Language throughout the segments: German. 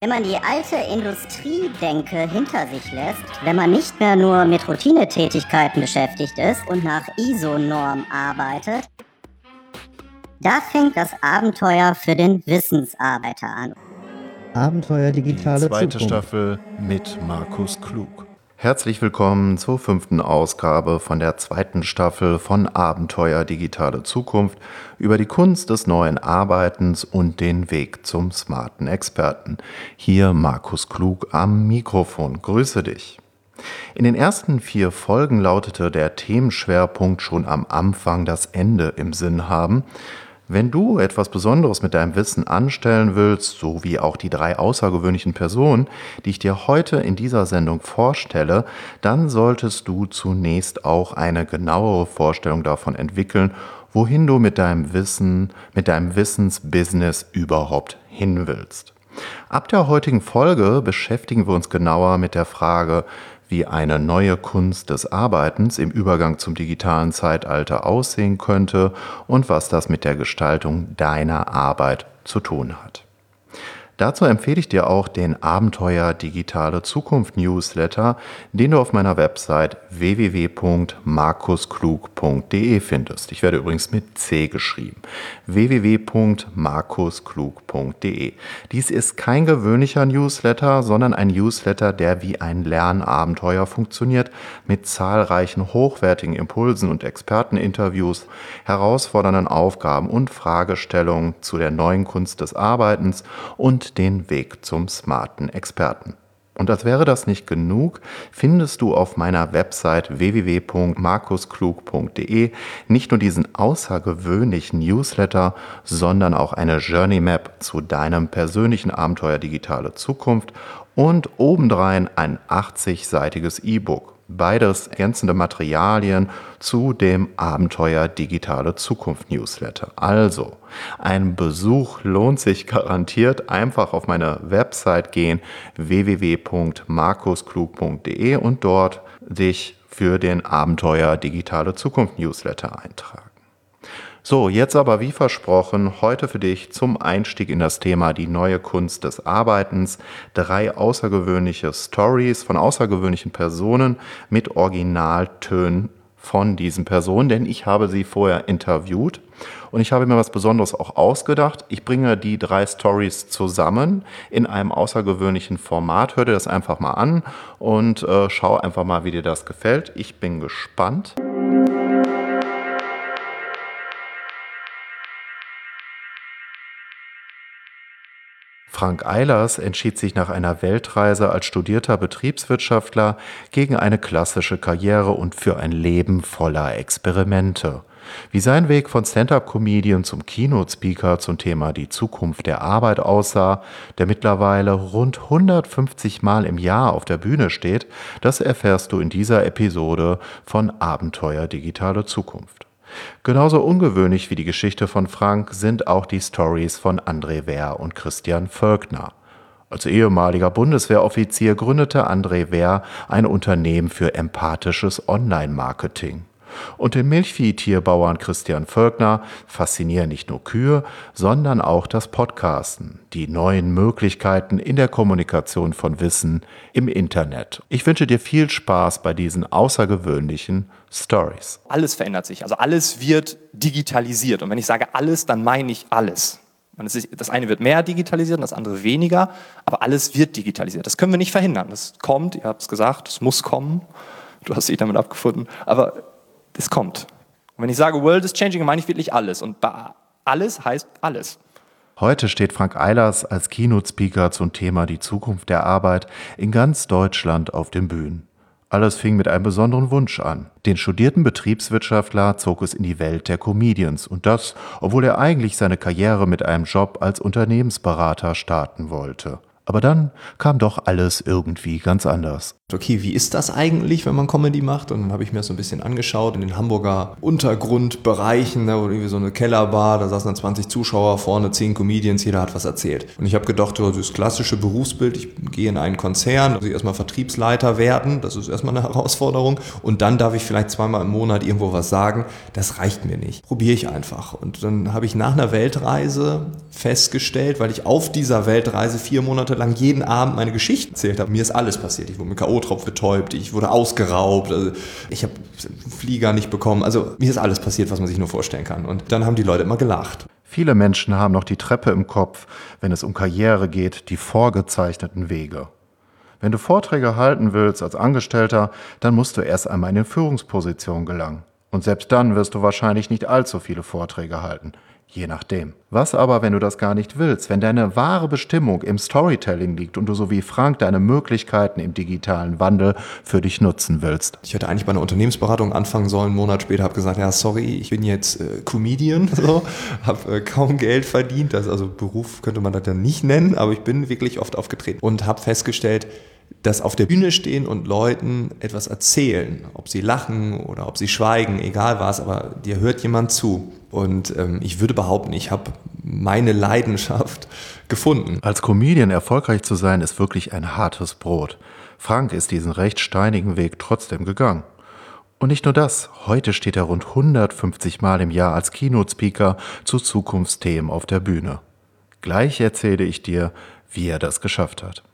Wenn man die alte Industriedenke hinter sich lässt, wenn man nicht mehr nur mit Routinetätigkeiten beschäftigt ist und nach ISO-Norm arbeitet, da fängt das Abenteuer für den Wissensarbeiter an. Abenteuer digitale Die zweite Zukunft. Staffel mit Markus Klug. Herzlich willkommen zur fünften Ausgabe von der zweiten Staffel von Abenteuer Digitale Zukunft über die Kunst des neuen Arbeitens und den Weg zum smarten Experten. Hier Markus Klug am Mikrofon. Grüße dich. In den ersten vier Folgen lautete der Themenschwerpunkt schon am Anfang das Ende im Sinn haben. Wenn du etwas Besonderes mit deinem Wissen anstellen willst, so wie auch die drei außergewöhnlichen Personen, die ich dir heute in dieser Sendung vorstelle, dann solltest du zunächst auch eine genauere Vorstellung davon entwickeln, wohin du mit deinem Wissen, mit deinem Wissensbusiness überhaupt hin willst. Ab der heutigen Folge beschäftigen wir uns genauer mit der Frage, wie eine neue Kunst des Arbeitens im Übergang zum digitalen Zeitalter aussehen könnte und was das mit der Gestaltung deiner Arbeit zu tun hat. Dazu empfehle ich dir auch den Abenteuer Digitale Zukunft Newsletter, den du auf meiner Website www.markusklug.de findest. Ich werde übrigens mit C geschrieben. www.markusklug.de. Dies ist kein gewöhnlicher Newsletter, sondern ein Newsletter, der wie ein Lernabenteuer funktioniert, mit zahlreichen hochwertigen Impulsen und Experteninterviews, herausfordernden Aufgaben und Fragestellungen zu der neuen Kunst des Arbeitens und den Weg zum smarten Experten. Und als wäre das nicht genug, findest du auf meiner Website www.markusklug.de nicht nur diesen außergewöhnlichen Newsletter, sondern auch eine Journey Map zu deinem persönlichen Abenteuer digitale Zukunft und obendrein ein 80-seitiges E-Book. Beides ergänzende Materialien zu dem Abenteuer Digitale Zukunft Newsletter. Also, ein Besuch lohnt sich garantiert. Einfach auf meine Website gehen www.markusklug.de und dort dich für den Abenteuer Digitale Zukunft Newsletter eintragen. So, jetzt aber wie versprochen, heute für dich zum Einstieg in das Thema die neue Kunst des Arbeitens. Drei außergewöhnliche Stories von außergewöhnlichen Personen mit Originaltönen von diesen Personen, denn ich habe sie vorher interviewt und ich habe mir was Besonderes auch ausgedacht. Ich bringe die drei Stories zusammen in einem außergewöhnlichen Format. Hör dir das einfach mal an und äh, schau einfach mal, wie dir das gefällt. Ich bin gespannt. Frank Eilers entschied sich nach einer Weltreise als studierter Betriebswirtschaftler gegen eine klassische Karriere und für ein Leben voller Experimente. Wie sein Weg von Stand-up-Comedian zum Keynote-Speaker zum Thema die Zukunft der Arbeit aussah, der mittlerweile rund 150 Mal im Jahr auf der Bühne steht, das erfährst du in dieser Episode von Abenteuer Digitale Zukunft. Genauso ungewöhnlich wie die Geschichte von Frank sind auch die Stories von André Wehr und Christian Völkner. Als ehemaliger Bundeswehroffizier gründete André Wehr ein Unternehmen für empathisches Online-Marketing. Und den Milchviehtierbauern Christian Völkner faszinieren nicht nur Kühe, sondern auch das Podcasten, die neuen Möglichkeiten in der Kommunikation von Wissen im Internet. Ich wünsche dir viel Spaß bei diesen außergewöhnlichen Stories. Alles verändert sich. Also alles wird digitalisiert. Und wenn ich sage alles, dann meine ich alles. Das, ist, das eine wird mehr digitalisiert und das andere weniger, aber alles wird digitalisiert. Das können wir nicht verhindern. Das kommt, ihr habt es gesagt, es muss kommen. Du hast dich damit abgefunden. Aber es kommt. Und wenn ich sage, World is changing, meine ich wirklich alles. Und alles heißt alles. Heute steht Frank Eilers als Keynote-Speaker zum Thema die Zukunft der Arbeit in ganz Deutschland auf den Bühnen. Alles fing mit einem besonderen Wunsch an. Den studierten Betriebswirtschaftler zog es in die Welt der Comedians und das, obwohl er eigentlich seine Karriere mit einem Job als Unternehmensberater starten wollte. Aber dann kam doch alles irgendwie ganz anders. Okay, wie ist das eigentlich, wenn man Comedy macht? Und dann habe ich mir das so ein bisschen angeschaut in den Hamburger Untergrundbereichen, da wo irgendwie so eine Kellerbar, da saßen dann 20 Zuschauer, vorne 10 Comedians, jeder hat was erzählt. Und ich habe gedacht, oh, das klassische Berufsbild, ich gehe in einen Konzern, muss ich erstmal Vertriebsleiter werden, das ist erstmal eine Herausforderung. Und dann darf ich vielleicht zweimal im Monat irgendwo was sagen, das reicht mir nicht. Probiere ich einfach. Und dann habe ich nach einer Weltreise festgestellt, weil ich auf dieser Weltreise vier Monate lang jeden Abend meine Geschichten erzählt habe. Mir ist alles passiert. Ich wurde mit K.O K.O.-Tropf betäubt, ich wurde ausgeraubt, also ich habe Flieger nicht bekommen. Also mir ist alles passiert, was man sich nur vorstellen kann. Und dann haben die Leute immer gelacht. Viele Menschen haben noch die Treppe im Kopf, wenn es um Karriere geht, die vorgezeichneten Wege. Wenn du Vorträge halten willst als Angestellter, dann musst du erst einmal in eine Führungsposition gelangen. Und selbst dann wirst du wahrscheinlich nicht allzu viele Vorträge halten. Je nachdem. Was aber, wenn du das gar nicht willst, wenn deine wahre Bestimmung im Storytelling liegt und du so wie Frank deine Möglichkeiten im digitalen Wandel für dich nutzen willst? Ich hätte eigentlich bei einer Unternehmensberatung anfangen sollen, einen Monat später habe gesagt, ja, sorry, ich bin jetzt äh, Comedian, so, habe äh, kaum Geld verdient, das also Beruf könnte man das ja nicht nennen, aber ich bin wirklich oft aufgetreten und habe festgestellt, dass auf der Bühne stehen und Leuten etwas erzählen, ob sie lachen oder ob sie schweigen, egal was, aber dir hört jemand zu. Und ähm, ich würde behaupten, ich habe meine Leidenschaft gefunden. Als Comedian erfolgreich zu sein, ist wirklich ein hartes Brot. Frank ist diesen recht steinigen Weg trotzdem gegangen. Und nicht nur das, heute steht er rund 150 Mal im Jahr als Keynote-Speaker zu Zukunftsthemen auf der Bühne. Gleich erzähle ich dir, wie er das geschafft hat.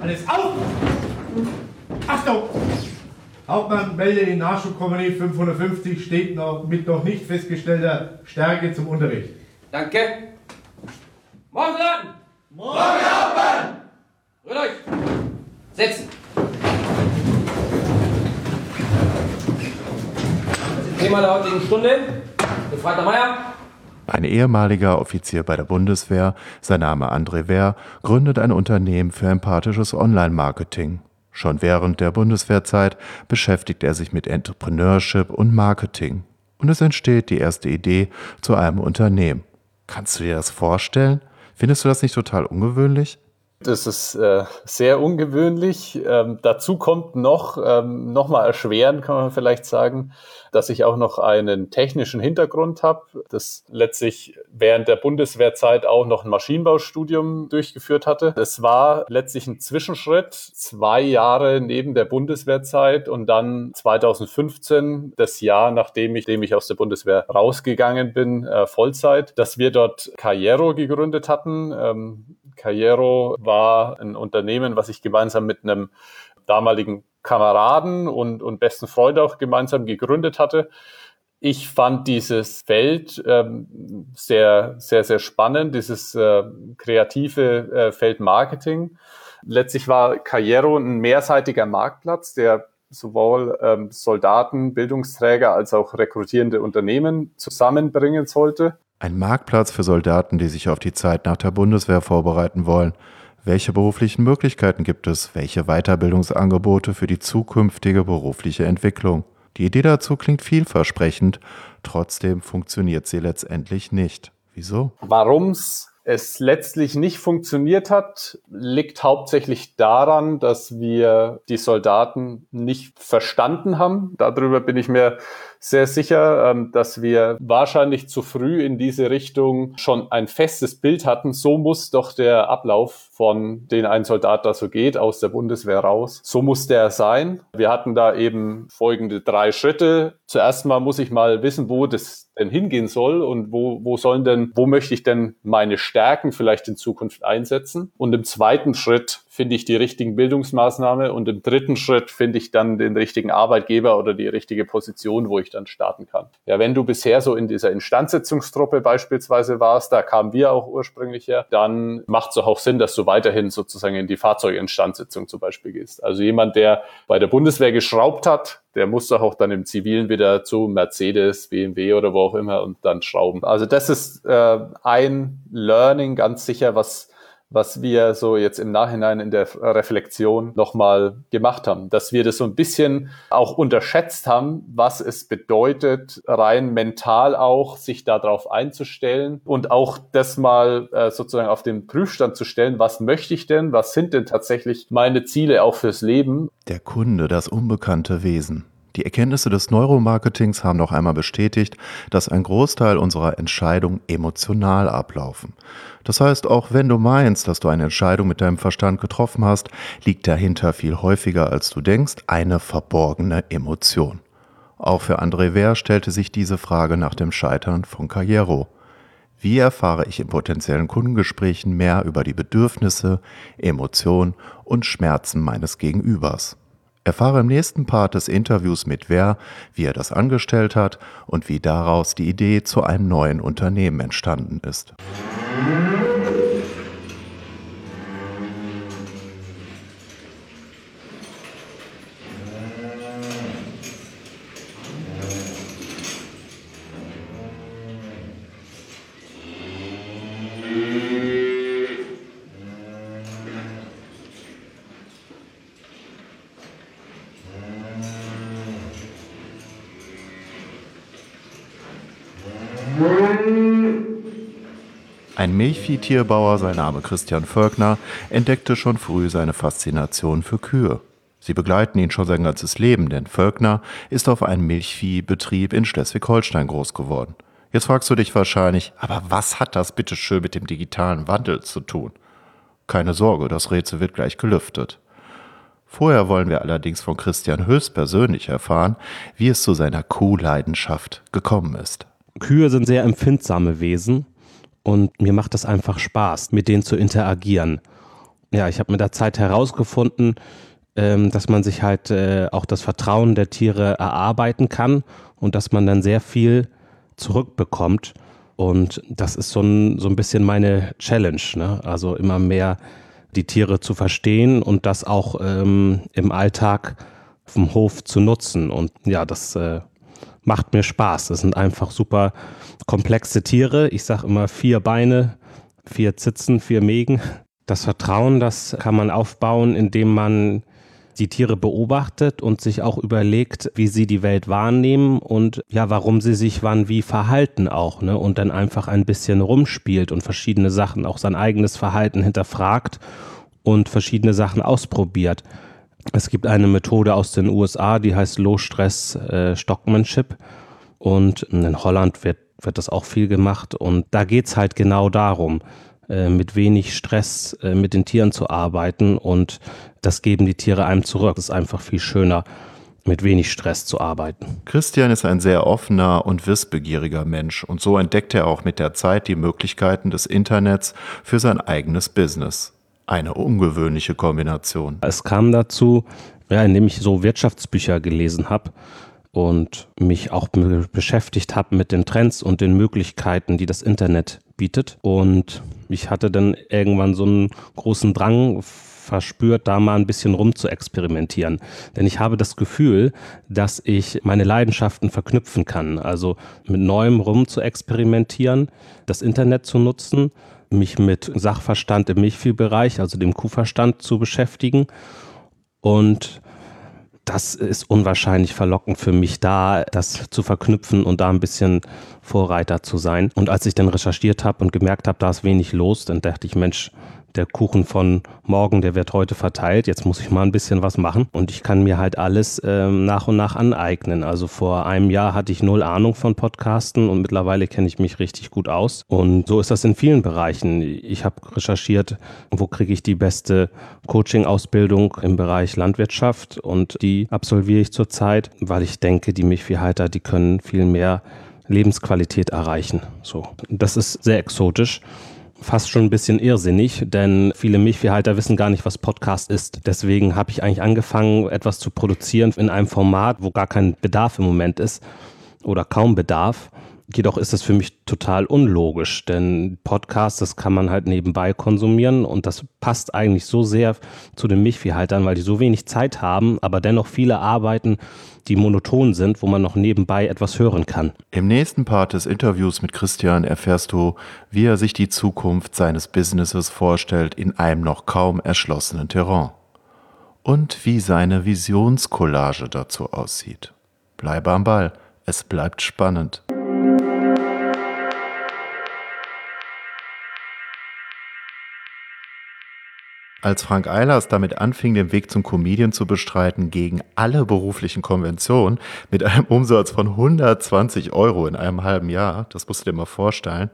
Alles auf! Achtung! Hauptmann melde in Nachschubkompanie 550 steht noch mit noch nicht festgestellter Stärke zum Unterricht. Danke. Morgen! Morgen, Hauptmann! Rührt euch! Setzen! Thema der heutigen Stunde. Gefreiter Meier. Ein ehemaliger Offizier bei der Bundeswehr, sein Name André Wehr, gründet ein Unternehmen für empathisches Online-Marketing. Schon während der Bundeswehrzeit beschäftigt er sich mit Entrepreneurship und Marketing. Und es entsteht die erste Idee zu einem Unternehmen. Kannst du dir das vorstellen? Findest du das nicht total ungewöhnlich? Das ist äh, sehr ungewöhnlich. Ähm, dazu kommt noch, ähm, noch mal erschwerend, kann man vielleicht sagen, dass ich auch noch einen technischen Hintergrund habe, das letztlich während der Bundeswehrzeit auch noch ein Maschinenbaustudium durchgeführt hatte. Es war letztlich ein Zwischenschritt, zwei Jahre neben der Bundeswehrzeit und dann 2015, das Jahr, nachdem ich, dem ich aus der Bundeswehr rausgegangen bin, äh, Vollzeit, dass wir dort Carriero gegründet hatten. Ähm, Carriero war ein Unternehmen, was ich gemeinsam mit einem damaligen Kameraden und, und besten Freund auch gemeinsam gegründet hatte. Ich fand dieses Feld ähm, sehr, sehr, sehr spannend, dieses äh, kreative äh, Feld Marketing. Letztlich war Carriero ein mehrseitiger Marktplatz, der sowohl ähm, Soldaten, Bildungsträger als auch rekrutierende Unternehmen zusammenbringen sollte. Ein Marktplatz für Soldaten, die sich auf die Zeit nach der Bundeswehr vorbereiten wollen. Welche beruflichen Möglichkeiten gibt es? Welche Weiterbildungsangebote für die zukünftige berufliche Entwicklung? Die Idee dazu klingt vielversprechend, trotzdem funktioniert sie letztendlich nicht. Wieso? Warum's es letztlich nicht funktioniert hat, liegt hauptsächlich daran, dass wir die Soldaten nicht verstanden haben. Darüber bin ich mir sehr sicher, ähm, dass wir wahrscheinlich zu früh in diese Richtung schon ein festes Bild hatten. So muss doch der Ablauf von den ein Soldat da so geht, aus der Bundeswehr raus. So muss der sein. Wir hatten da eben folgende drei Schritte. Zuerst mal muss ich mal wissen, wo das denn hingehen soll und wo, wo sollen denn, wo möchte ich denn meine Stärken vielleicht in Zukunft einsetzen? Und im zweiten Schritt finde ich die richtigen Bildungsmaßnahme und im dritten Schritt finde ich dann den richtigen Arbeitgeber oder die richtige Position, wo ich dann starten kann. Ja, wenn du bisher so in dieser Instandsetzungstruppe beispielsweise warst, da kamen wir auch ursprünglich her, dann macht es auch Sinn, dass du weiterhin sozusagen in die Fahrzeuginstandsetzung zum Beispiel gehst. Also jemand, der bei der Bundeswehr geschraubt hat, der muss doch auch dann im Zivilen wieder zu Mercedes, BMW oder wo auch immer und dann schrauben. Also das ist äh, ein Learning ganz sicher, was was wir so jetzt im Nachhinein in der Reflexion nochmal gemacht haben. Dass wir das so ein bisschen auch unterschätzt haben, was es bedeutet, rein mental auch, sich darauf einzustellen und auch das mal äh, sozusagen auf den Prüfstand zu stellen, was möchte ich denn, was sind denn tatsächlich meine Ziele auch fürs Leben. Der Kunde, das unbekannte Wesen. Die Erkenntnisse des Neuromarketings haben noch einmal bestätigt, dass ein Großteil unserer Entscheidungen emotional ablaufen. Das heißt, auch wenn du meinst, dass du eine Entscheidung mit deinem Verstand getroffen hast, liegt dahinter viel häufiger als du denkst eine verborgene Emotion. Auch für André Wehr stellte sich diese Frage nach dem Scheitern von Carriero. Wie erfahre ich in potenziellen Kundengesprächen mehr über die Bedürfnisse, Emotionen und Schmerzen meines Gegenübers? Erfahre im nächsten Part des Interviews mit Wer, wie er das angestellt hat und wie daraus die Idee zu einem neuen Unternehmen entstanden ist. Ein Milchviehtierbauer, sein Name Christian Völkner, entdeckte schon früh seine Faszination für Kühe. Sie begleiten ihn schon sein ganzes Leben, denn Völkner ist auf einem Milchviehbetrieb in Schleswig-Holstein groß geworden. Jetzt fragst du dich wahrscheinlich, aber was hat das bitte schön mit dem digitalen Wandel zu tun? Keine Sorge, das Rätsel wird gleich gelüftet. Vorher wollen wir allerdings von Christian höchst persönlich erfahren, wie es zu seiner Kuhleidenschaft gekommen ist. Kühe sind sehr empfindsame Wesen und mir macht es einfach Spaß, mit denen zu interagieren. Ja, ich habe mit der Zeit herausgefunden, ähm, dass man sich halt äh, auch das Vertrauen der Tiere erarbeiten kann und dass man dann sehr viel zurückbekommt. Und das ist so ein, so ein bisschen meine Challenge. Ne? Also immer mehr die Tiere zu verstehen und das auch ähm, im Alltag vom Hof zu nutzen. Und ja, das äh, macht mir Spaß. Das sind einfach super komplexe Tiere. Ich sage immer vier Beine, vier Zitzen, vier Mägen. Das Vertrauen, das kann man aufbauen, indem man die Tiere beobachtet und sich auch überlegt, wie sie die Welt wahrnehmen und ja, warum sie sich wann wie verhalten auch, ne? Und dann einfach ein bisschen rumspielt und verschiedene Sachen, auch sein eigenes Verhalten hinterfragt und verschiedene Sachen ausprobiert. Es gibt eine Methode aus den USA, die heißt Low Stress äh, Stockmanship. Und in Holland wird, wird das auch viel gemacht. Und da geht's halt genau darum, äh, mit wenig Stress äh, mit den Tieren zu arbeiten. Und das geben die Tiere einem zurück. Es ist einfach viel schöner, mit wenig Stress zu arbeiten. Christian ist ein sehr offener und wissbegieriger Mensch. Und so entdeckt er auch mit der Zeit die Möglichkeiten des Internets für sein eigenes Business. Eine ungewöhnliche Kombination. Es kam dazu, ja, indem ich so Wirtschaftsbücher gelesen habe und mich auch beschäftigt habe mit den Trends und den Möglichkeiten, die das Internet bietet. Und ich hatte dann irgendwann so einen großen Drang verspürt, da mal ein bisschen rum zu experimentieren. Denn ich habe das Gefühl, dass ich meine Leidenschaften verknüpfen kann. Also mit Neuem rum zu experimentieren, das Internet zu nutzen mich mit Sachverstand im Milchviehbereich, also dem Kuhverstand, zu beschäftigen. Und das ist unwahrscheinlich verlockend für mich, da das zu verknüpfen und da ein bisschen Vorreiter zu sein. Und als ich dann recherchiert habe und gemerkt habe, da ist wenig los, dann dachte ich, Mensch, der Kuchen von morgen, der wird heute verteilt. Jetzt muss ich mal ein bisschen was machen. Und ich kann mir halt alles ähm, nach und nach aneignen. Also vor einem Jahr hatte ich null Ahnung von Podcasten und mittlerweile kenne ich mich richtig gut aus. Und so ist das in vielen Bereichen. Ich habe recherchiert, wo kriege ich die beste Coaching-Ausbildung im Bereich Landwirtschaft und die absolviere ich zurzeit, weil ich denke, die Milchviehhalter, die können viel mehr Lebensqualität erreichen. So, das ist sehr exotisch fast schon ein bisschen irrsinnig, denn viele Milchviehhalter wissen gar nicht, was Podcast ist. Deswegen habe ich eigentlich angefangen, etwas zu produzieren in einem Format, wo gar kein Bedarf im Moment ist oder kaum Bedarf, Jedoch ist das für mich total unlogisch, denn Podcast, das kann man halt nebenbei konsumieren und das passt eigentlich so sehr zu den Milchviehhaltern, weil die so wenig Zeit haben, aber dennoch viele Arbeiten, die monoton sind, wo man noch nebenbei etwas hören kann. Im nächsten Part des Interviews mit Christian erfährst du, wie er sich die Zukunft seines Businesses vorstellt in einem noch kaum erschlossenen Terrain. Und wie seine Visionscollage dazu aussieht. Bleibe am Ball, es bleibt spannend. Als Frank Eilers damit anfing, den Weg zum Comedian zu bestreiten gegen alle beruflichen Konventionen mit einem Umsatz von 120 Euro in einem halben Jahr, das musst du dir mal vorstellen,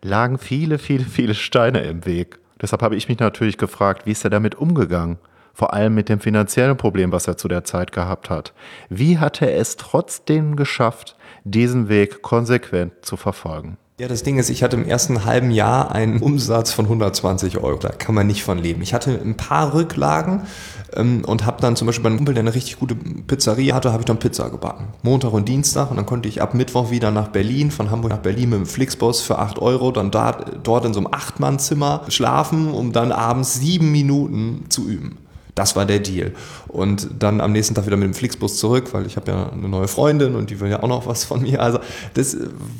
lagen viele, viele, viele Steine im Weg. Deshalb habe ich mich natürlich gefragt, wie ist er damit umgegangen? Vor allem mit dem finanziellen Problem, was er zu der Zeit gehabt hat. Wie hat er es trotzdem geschafft, diesen Weg konsequent zu verfolgen? Ja, das Ding ist, ich hatte im ersten halben Jahr einen Umsatz von 120 Euro. Da kann man nicht von leben. Ich hatte ein paar Rücklagen ähm, und habe dann zum Beispiel bei einem Kumpel, der eine richtig gute Pizzeria hatte, habe ich dann Pizza gebacken. Montag und Dienstag und dann konnte ich ab Mittwoch wieder nach Berlin, von Hamburg nach Berlin mit dem Flixbus für 8 Euro, dann da, dort in so einem Achtmannzimmer schlafen, um dann abends sieben Minuten zu üben. Das war der Deal. Und dann am nächsten Tag wieder mit dem Flixbus zurück, weil ich habe ja eine neue Freundin und die will ja auch noch was von mir. Also das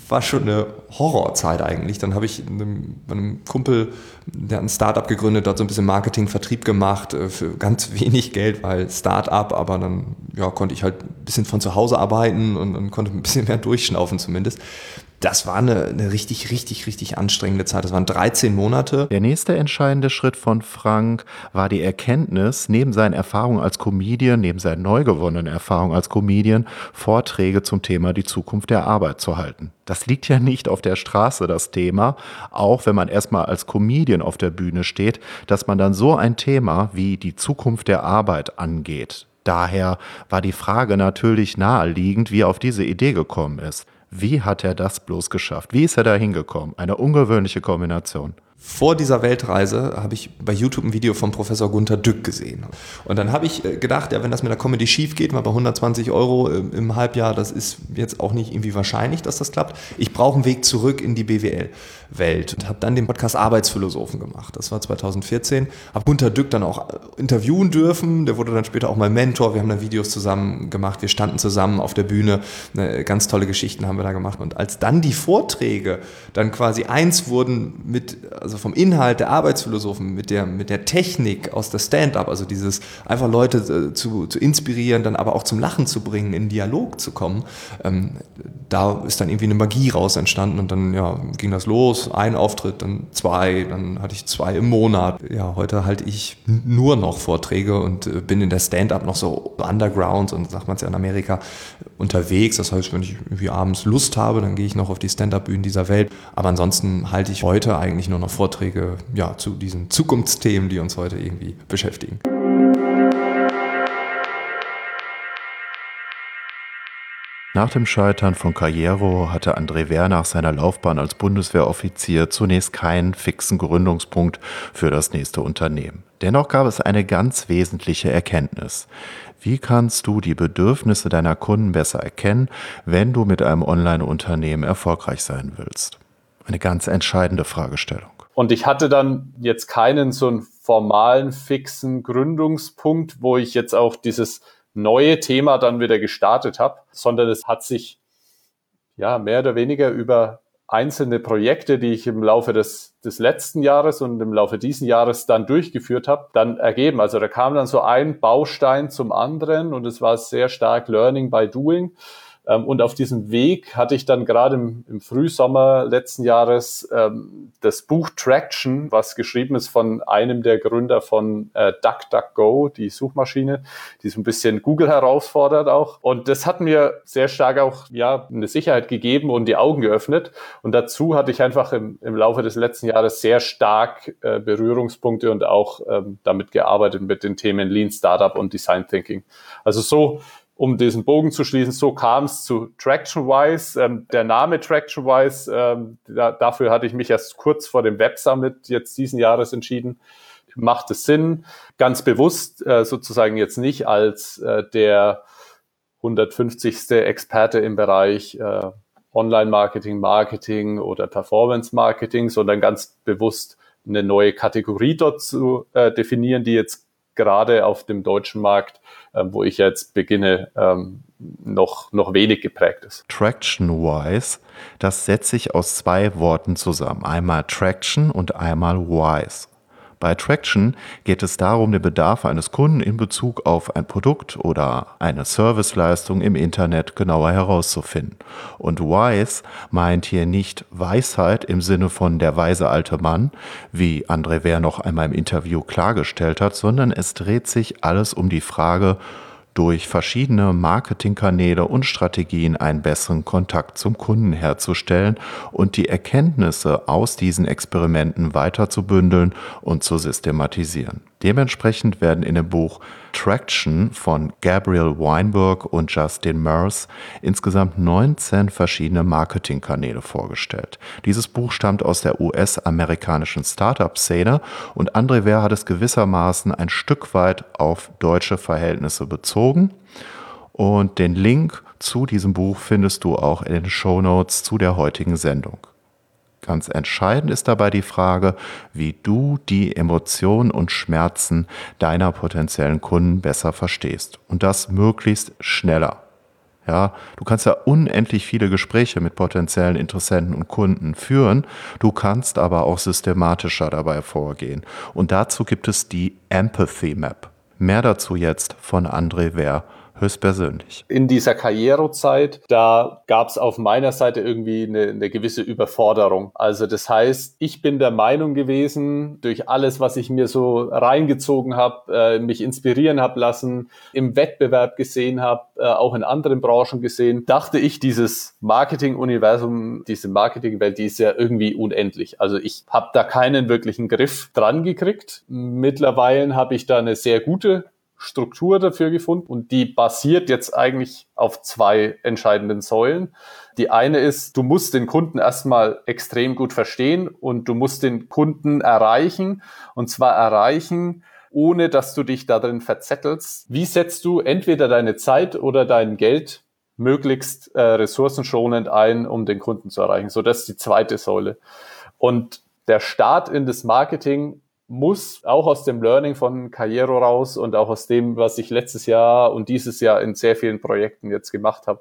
war schon eine Horrorzeit eigentlich. Dann habe ich einem, einem Kumpel, der hat ein Startup gegründet, dort so ein bisschen Marketing, Vertrieb gemacht äh, für ganz wenig Geld, weil Startup, aber dann ja, konnte ich halt ein bisschen von zu Hause arbeiten und, und konnte ein bisschen mehr durchschnaufen zumindest das war eine, eine richtig, richtig, richtig anstrengende Zeit. Das waren 13 Monate. Der nächste entscheidende Schritt von Frank war die Erkenntnis, neben seinen Erfahrungen als Comedian, neben seinen neu gewonnenen Erfahrungen als Comedian, Vorträge zum Thema die Zukunft der Arbeit zu halten. Das liegt ja nicht auf der Straße, das Thema, auch wenn man erstmal als Comedian auf der Bühne steht, dass man dann so ein Thema wie die Zukunft der Arbeit angeht. Daher war die Frage natürlich naheliegend, wie er auf diese Idee gekommen ist. Wie hat er das bloß geschafft? Wie ist er da hingekommen? Eine ungewöhnliche Kombination. Vor dieser Weltreise habe ich bei YouTube ein Video von Professor Gunther Dück gesehen. Und dann habe ich äh, gedacht, ja, wenn das mit der Comedy schief geht, mal bei 120 Euro im Halbjahr, das ist jetzt auch nicht irgendwie wahrscheinlich, dass das klappt. Ich brauche einen Weg zurück in die BWL-Welt und habe dann den Podcast Arbeitsphilosophen gemacht. Das war 2014. Habe Gunther Dück dann auch äh, interviewen dürfen. Der wurde dann später auch mein Mentor. Wir haben da Videos zusammen gemacht. Wir standen zusammen auf der Bühne. Ganz tolle Geschichten haben wir da gemacht. Und als dann die Vorträge dann quasi eins wurden mit, also vom Inhalt der Arbeitsphilosophen, mit der, mit der Technik aus der Stand-up, also dieses einfach Leute äh, zu, zu inspirieren, dann aber auch zum Lachen zu bringen, in Dialog zu kommen, ähm, da ist dann irgendwie eine Magie raus entstanden und dann ja, ging das los, ein Auftritt, dann zwei, dann hatte ich zwei im Monat. Ja, heute halte ich nur noch Vorträge und äh, bin in der Stand-up noch so underground und sagt man es ja in Amerika unterwegs. Das heißt, wenn ich irgendwie abends Lust habe, dann gehe ich noch auf die Stand-up-Bühnen dieser Welt. Aber ansonsten halte ich heute eigentlich nur noch Vorträge ja, zu diesen Zukunftsthemen, die uns heute irgendwie beschäftigen. Nach dem Scheitern von Carriero hatte André Wehr nach seiner Laufbahn als Bundeswehroffizier zunächst keinen fixen Gründungspunkt für das nächste Unternehmen. Dennoch gab es eine ganz wesentliche Erkenntnis. Wie kannst du die Bedürfnisse deiner Kunden besser erkennen, wenn du mit einem Online-Unternehmen erfolgreich sein willst? Eine ganz entscheidende Fragestellung. Und ich hatte dann jetzt keinen so einen formalen, fixen Gründungspunkt, wo ich jetzt auch dieses neue Thema dann wieder gestartet habe, sondern es hat sich ja mehr oder weniger über einzelne Projekte, die ich im Laufe des, des letzten Jahres und im Laufe diesen Jahres dann durchgeführt habe, dann ergeben. Also da kam dann so ein Baustein zum anderen und es war sehr stark Learning by Doing. Ähm, und auf diesem Weg hatte ich dann gerade im, im Frühsommer letzten Jahres ähm, das Buch Traction, was geschrieben ist von einem der Gründer von äh, DuckDuckGo, die Suchmaschine, die so ein bisschen Google herausfordert auch. Und das hat mir sehr stark auch ja eine Sicherheit gegeben und die Augen geöffnet. Und dazu hatte ich einfach im, im Laufe des letzten Jahres sehr stark äh, Berührungspunkte und auch ähm, damit gearbeitet mit den Themen Lean Startup und Design Thinking. Also so um diesen Bogen zu schließen, so kam es zu TractionWise. Ähm, der Name TractionWise, ähm, da, dafür hatte ich mich erst kurz vor dem Web Summit jetzt diesen Jahres entschieden. Macht es Sinn, ganz bewusst äh, sozusagen jetzt nicht als äh, der 150. Experte im Bereich äh, Online-Marketing, Marketing oder Performance-Marketing, sondern ganz bewusst eine neue Kategorie dort zu äh, definieren, die jetzt gerade auf dem deutschen Markt, äh, wo ich jetzt beginne, ähm, noch, noch wenig geprägt ist. Traction-wise, das setzt sich aus zwei Worten zusammen. Einmal Traction und einmal wise. Bei Traction geht es darum, den Bedarf eines Kunden in Bezug auf ein Produkt oder eine Serviceleistung im Internet genauer herauszufinden. Und Wise meint hier nicht Weisheit im Sinne von der weise alte Mann, wie André Wehr noch einmal im Interview klargestellt hat, sondern es dreht sich alles um die Frage, durch verschiedene Marketingkanäle und Strategien einen besseren Kontakt zum Kunden herzustellen und die Erkenntnisse aus diesen Experimenten weiter zu bündeln und zu systematisieren. Dementsprechend werden in dem Buch Traction von Gabriel Weinberg und Justin Mers insgesamt 19 verschiedene Marketingkanäle vorgestellt. Dieses Buch stammt aus der US-amerikanischen Startup-Szene und André Wehr hat es gewissermaßen ein Stück weit auf deutsche Verhältnisse bezogen. Und den Link zu diesem Buch findest du auch in den Show Notes zu der heutigen Sendung. Ganz entscheidend ist dabei die Frage, wie du die Emotionen und Schmerzen deiner potenziellen Kunden besser verstehst. Und das möglichst schneller. Ja, du kannst ja unendlich viele Gespräche mit potenziellen Interessenten und Kunden führen. Du kannst aber auch systematischer dabei vorgehen. Und dazu gibt es die Empathy Map. Mehr dazu jetzt von André Wehr höchstpersönlich. In dieser Karrierezeit, da gab es auf meiner Seite irgendwie eine, eine, gewisse Überforderung. Also das heißt, ich bin der Meinung gewesen, durch alles, was ich mir so reingezogen habe, äh, mich inspirieren habe lassen, im Wettbewerb gesehen habe, äh, auch in anderen Branchen gesehen, dachte ich, dieses Marketing-Universum, diese Marketingwelt, die ist ja irgendwie unendlich. Also ich habe da keinen wirklichen Griff dran gekriegt. Mittlerweile habe ich da eine sehr gute Struktur dafür gefunden und die basiert jetzt eigentlich auf zwei entscheidenden Säulen. Die eine ist, du musst den Kunden erstmal extrem gut verstehen und du musst den Kunden erreichen und zwar erreichen, ohne dass du dich darin verzettelst. Wie setzt du entweder deine Zeit oder dein Geld möglichst äh, ressourcenschonend ein, um den Kunden zu erreichen? So, das ist die zweite Säule. Und der Start in das Marketing muss auch aus dem Learning von Carriero raus und auch aus dem, was ich letztes Jahr und dieses Jahr in sehr vielen Projekten jetzt gemacht habe,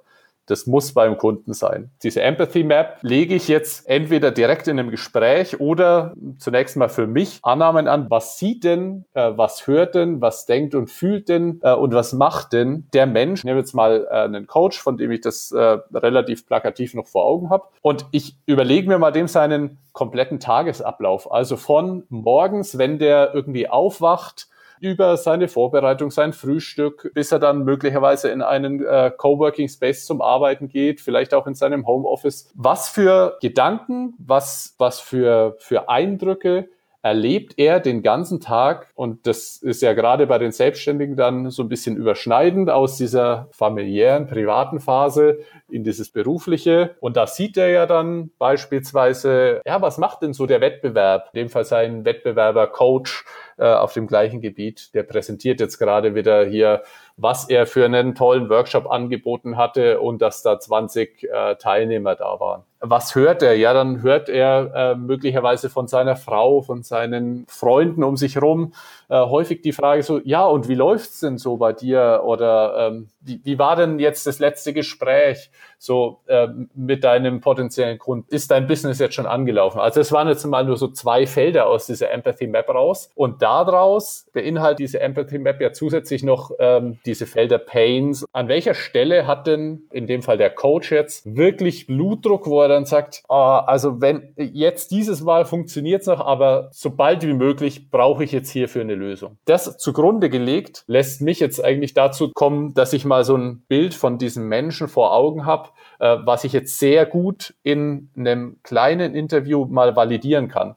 das muss beim Kunden sein. Diese Empathy Map lege ich jetzt entweder direkt in einem Gespräch oder zunächst mal für mich Annahmen an, was sieht denn, äh, was hört denn, was denkt und fühlt denn äh, und was macht denn der Mensch. Ich nehme jetzt mal äh, einen Coach, von dem ich das äh, relativ plakativ noch vor Augen habe. Und ich überlege mir mal dem seinen kompletten Tagesablauf. Also von morgens, wenn der irgendwie aufwacht, über seine Vorbereitung, sein Frühstück, bis er dann möglicherweise in einen äh, Coworking Space zum Arbeiten geht, vielleicht auch in seinem Homeoffice. Was für Gedanken, was, was für, für Eindrücke erlebt er den ganzen Tag, und das ist ja gerade bei den Selbstständigen dann so ein bisschen überschneidend aus dieser familiären, privaten Phase in dieses berufliche. Und da sieht er ja dann beispielsweise, ja, was macht denn so der Wettbewerb? In dem Fall sein Wettbewerber, Coach äh, auf dem gleichen Gebiet, der präsentiert jetzt gerade wieder hier was er für einen tollen Workshop angeboten hatte und dass da 20 äh, Teilnehmer da waren. Was hört er? Ja, dann hört er äh, möglicherweise von seiner Frau, von seinen Freunden um sich rum äh, häufig die Frage so, ja, und wie läuft's denn so bei dir? Oder ähm, wie, wie war denn jetzt das letzte Gespräch so äh, mit deinem potenziellen Kunden? Ist dein Business jetzt schon angelaufen? Also es waren jetzt mal nur so zwei Felder aus dieser Empathy Map raus. Und daraus beinhaltet diese Empathy Map ja zusätzlich noch ähm, diese Felder Pains. An welcher Stelle hat denn in dem Fall der Coach jetzt wirklich Blutdruck, wo er dann sagt, oh, also wenn jetzt dieses Mal funktioniert's noch, aber sobald wie möglich brauche ich jetzt hierfür eine Lösung. Das zugrunde gelegt lässt mich jetzt eigentlich dazu kommen, dass ich mal so ein Bild von diesem Menschen vor Augen habe, äh, was ich jetzt sehr gut in einem kleinen Interview mal validieren kann.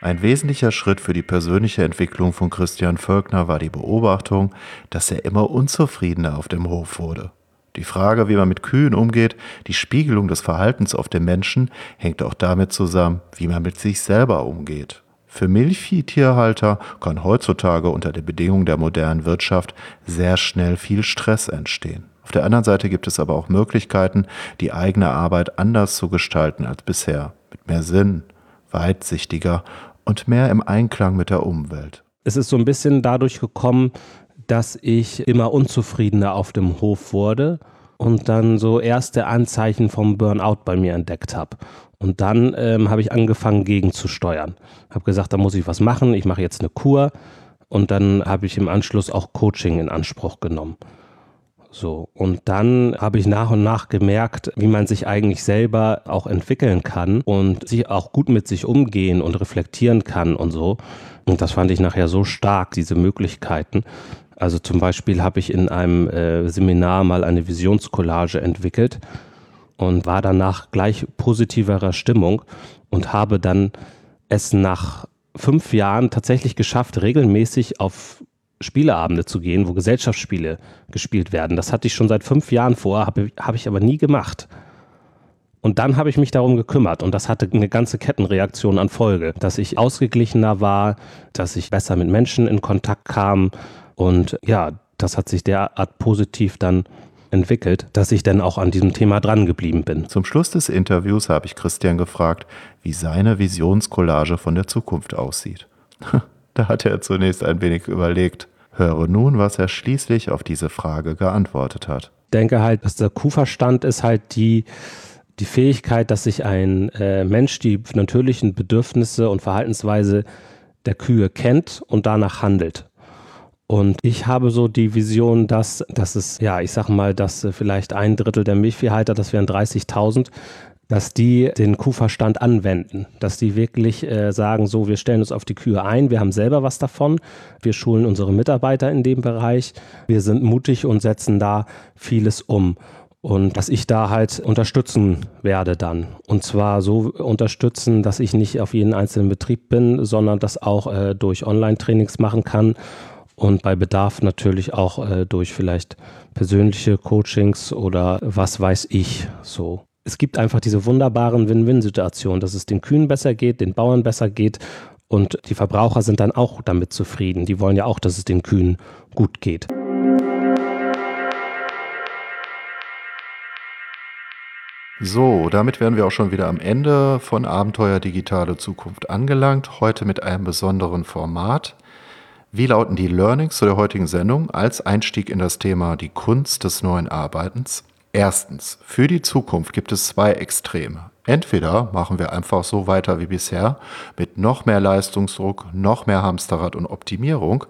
Ein wesentlicher Schritt für die persönliche Entwicklung von Christian Völkner war die Beobachtung, dass er immer unzufriedener auf dem Hof wurde. Die Frage, wie man mit Kühen umgeht, die Spiegelung des Verhaltens auf den Menschen, hängt auch damit zusammen, wie man mit sich selber umgeht. Für Milchviehtierhalter kann heutzutage unter den Bedingungen der modernen Wirtschaft sehr schnell viel Stress entstehen. Auf der anderen Seite gibt es aber auch Möglichkeiten, die eigene Arbeit anders zu gestalten als bisher, mit mehr Sinn, weitsichtiger und mehr im Einklang mit der Umwelt. Es ist so ein bisschen dadurch gekommen, dass ich immer unzufriedener auf dem Hof wurde und dann so erste Anzeichen vom Burnout bei mir entdeckt habe. Und dann ähm, habe ich angefangen gegenzusteuern. Habe gesagt, da muss ich was machen. Ich mache jetzt eine Kur. Und dann habe ich im Anschluss auch Coaching in Anspruch genommen. So, und dann habe ich nach und nach gemerkt, wie man sich eigentlich selber auch entwickeln kann und sich auch gut mit sich umgehen und reflektieren kann und so. Und das fand ich nachher so stark, diese Möglichkeiten. Also zum Beispiel habe ich in einem äh, Seminar mal eine Visionscollage entwickelt und war danach gleich positiverer Stimmung und habe dann es nach fünf Jahren tatsächlich geschafft, regelmäßig auf Spieleabende zu gehen, wo Gesellschaftsspiele gespielt werden. Das hatte ich schon seit fünf Jahren vor, habe hab ich aber nie gemacht. Und dann habe ich mich darum gekümmert und das hatte eine ganze Kettenreaktion an Folge, dass ich ausgeglichener war, dass ich besser mit Menschen in Kontakt kam und ja, das hat sich derart positiv dann entwickelt, dass ich dann auch an diesem Thema dran geblieben bin. Zum Schluss des Interviews habe ich Christian gefragt, wie seine Visionscollage von der Zukunft aussieht. Da hat er zunächst ein wenig überlegt. Höre nun, was er schließlich auf diese Frage geantwortet hat. Ich denke halt, dass der Kuhverstand ist halt die, die Fähigkeit, dass sich ein äh, Mensch die natürlichen Bedürfnisse und Verhaltensweise der Kühe kennt und danach handelt. Und ich habe so die Vision, dass, dass es, ja, ich sag mal, dass vielleicht ein Drittel der Milchviehhalter, das wären 30.000, dass die den Kuhverstand anwenden, dass die wirklich äh, sagen, so, wir stellen uns auf die Kühe ein, wir haben selber was davon, wir schulen unsere Mitarbeiter in dem Bereich, wir sind mutig und setzen da vieles um. Und dass ich da halt unterstützen werde dann. Und zwar so unterstützen, dass ich nicht auf jeden einzelnen Betrieb bin, sondern das auch äh, durch Online-Trainings machen kann und bei Bedarf natürlich auch äh, durch vielleicht persönliche Coachings oder was weiß ich so es gibt einfach diese wunderbaren Win-Win-Situationen, dass es den Kühen besser geht, den Bauern besser geht und die Verbraucher sind dann auch damit zufrieden. Die wollen ja auch, dass es den Kühen gut geht. So, damit wären wir auch schon wieder am Ende von Abenteuer Digitale Zukunft angelangt. Heute mit einem besonderen Format. Wie lauten die Learnings zu der heutigen Sendung als Einstieg in das Thema die Kunst des neuen Arbeitens? Erstens, für die Zukunft gibt es zwei Extreme. Entweder machen wir einfach so weiter wie bisher mit noch mehr Leistungsdruck, noch mehr Hamsterrad und Optimierung,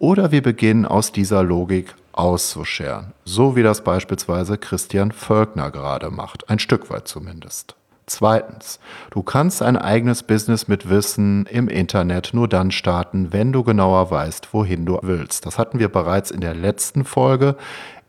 oder wir beginnen aus dieser Logik auszuscheren, so wie das beispielsweise Christian Völkner gerade macht, ein Stück weit zumindest. Zweitens, du kannst ein eigenes Business mit Wissen im Internet nur dann starten, wenn du genauer weißt, wohin du willst. Das hatten wir bereits in der letzten Folge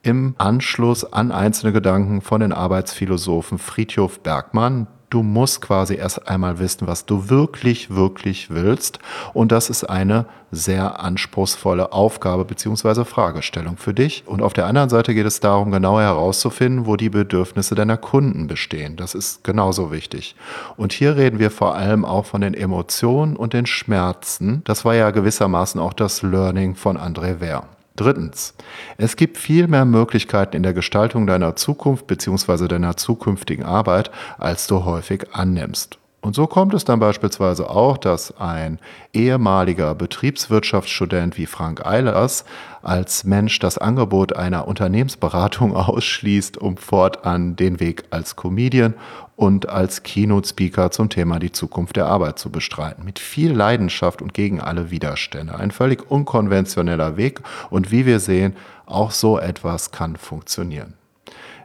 im Anschluss an einzelne Gedanken von den Arbeitsphilosophen Friedhof Bergmann. Du musst quasi erst einmal wissen, was du wirklich, wirklich willst. Und das ist eine sehr anspruchsvolle Aufgabe bzw. Fragestellung für dich. Und auf der anderen Seite geht es darum, genauer herauszufinden, wo die Bedürfnisse deiner Kunden bestehen. Das ist genauso wichtig. Und hier reden wir vor allem auch von den Emotionen und den Schmerzen. Das war ja gewissermaßen auch das Learning von André Wehr. Drittens, es gibt viel mehr Möglichkeiten in der Gestaltung deiner Zukunft bzw. deiner zukünftigen Arbeit, als du häufig annimmst. Und so kommt es dann beispielsweise auch, dass ein ehemaliger Betriebswirtschaftsstudent wie Frank Eilers als Mensch das Angebot einer Unternehmensberatung ausschließt, um fortan den Weg als Comedian und als Keynote-Speaker zum Thema die Zukunft der Arbeit zu bestreiten. Mit viel Leidenschaft und gegen alle Widerstände. Ein völlig unkonventioneller Weg und wie wir sehen, auch so etwas kann funktionieren.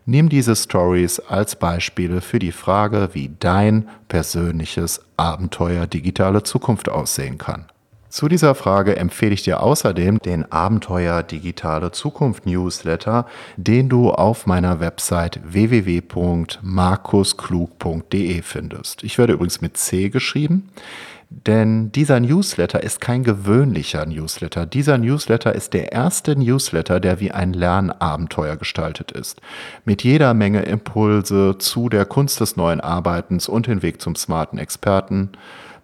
Nimm diese Stories als Beispiele für die Frage, wie dein persönliches Abenteuer digitale Zukunft aussehen kann. Zu dieser Frage empfehle ich dir außerdem den Abenteuer Digitale Zukunft Newsletter, den du auf meiner Website www.markusklug.de findest. Ich werde übrigens mit C geschrieben. Denn dieser Newsletter ist kein gewöhnlicher Newsletter. Dieser Newsletter ist der erste Newsletter, der wie ein Lernabenteuer gestaltet ist. Mit jeder Menge Impulse zu der Kunst des neuen Arbeitens und den Weg zum smarten Experten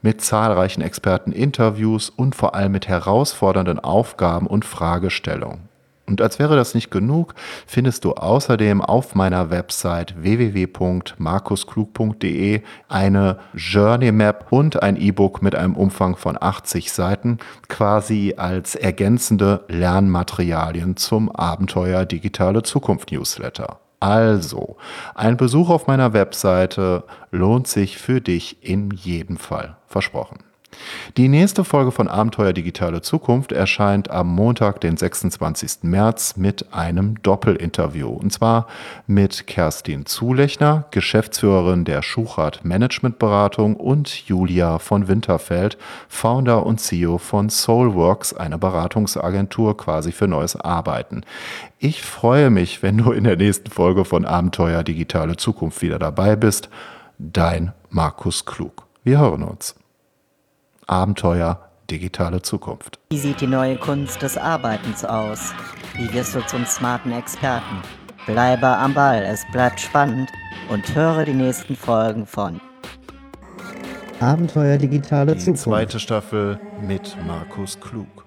mit zahlreichen Experteninterviews und vor allem mit herausfordernden Aufgaben und Fragestellungen. Und als wäre das nicht genug, findest du außerdem auf meiner Website www.markusklug.de eine Journey Map und ein E-Book mit einem Umfang von 80 Seiten, quasi als ergänzende Lernmaterialien zum Abenteuer Digitale Zukunft Newsletter. Also, ein Besuch auf meiner Webseite lohnt sich für dich in jedem Fall. Versprochen. Die nächste Folge von Abenteuer Digitale Zukunft erscheint am Montag, den 26. März mit einem Doppelinterview. Und zwar mit Kerstin Zulechner, Geschäftsführerin der Schuchart Managementberatung und Julia von Winterfeld, Founder und CEO von Soulworks, eine Beratungsagentur quasi für neues Arbeiten. Ich freue mich, wenn du in der nächsten Folge von Abenteuer Digitale Zukunft wieder dabei bist. Dein Markus Klug. Wir hören uns. Abenteuer digitale Zukunft. Wie sieht die neue Kunst des Arbeitens aus? Wie wirst du zum smarten Experten? Bleibe am Ball, es bleibt spannend und höre die nächsten Folgen von Abenteuer digitale Die Zukunft. zweite Staffel mit Markus Klug.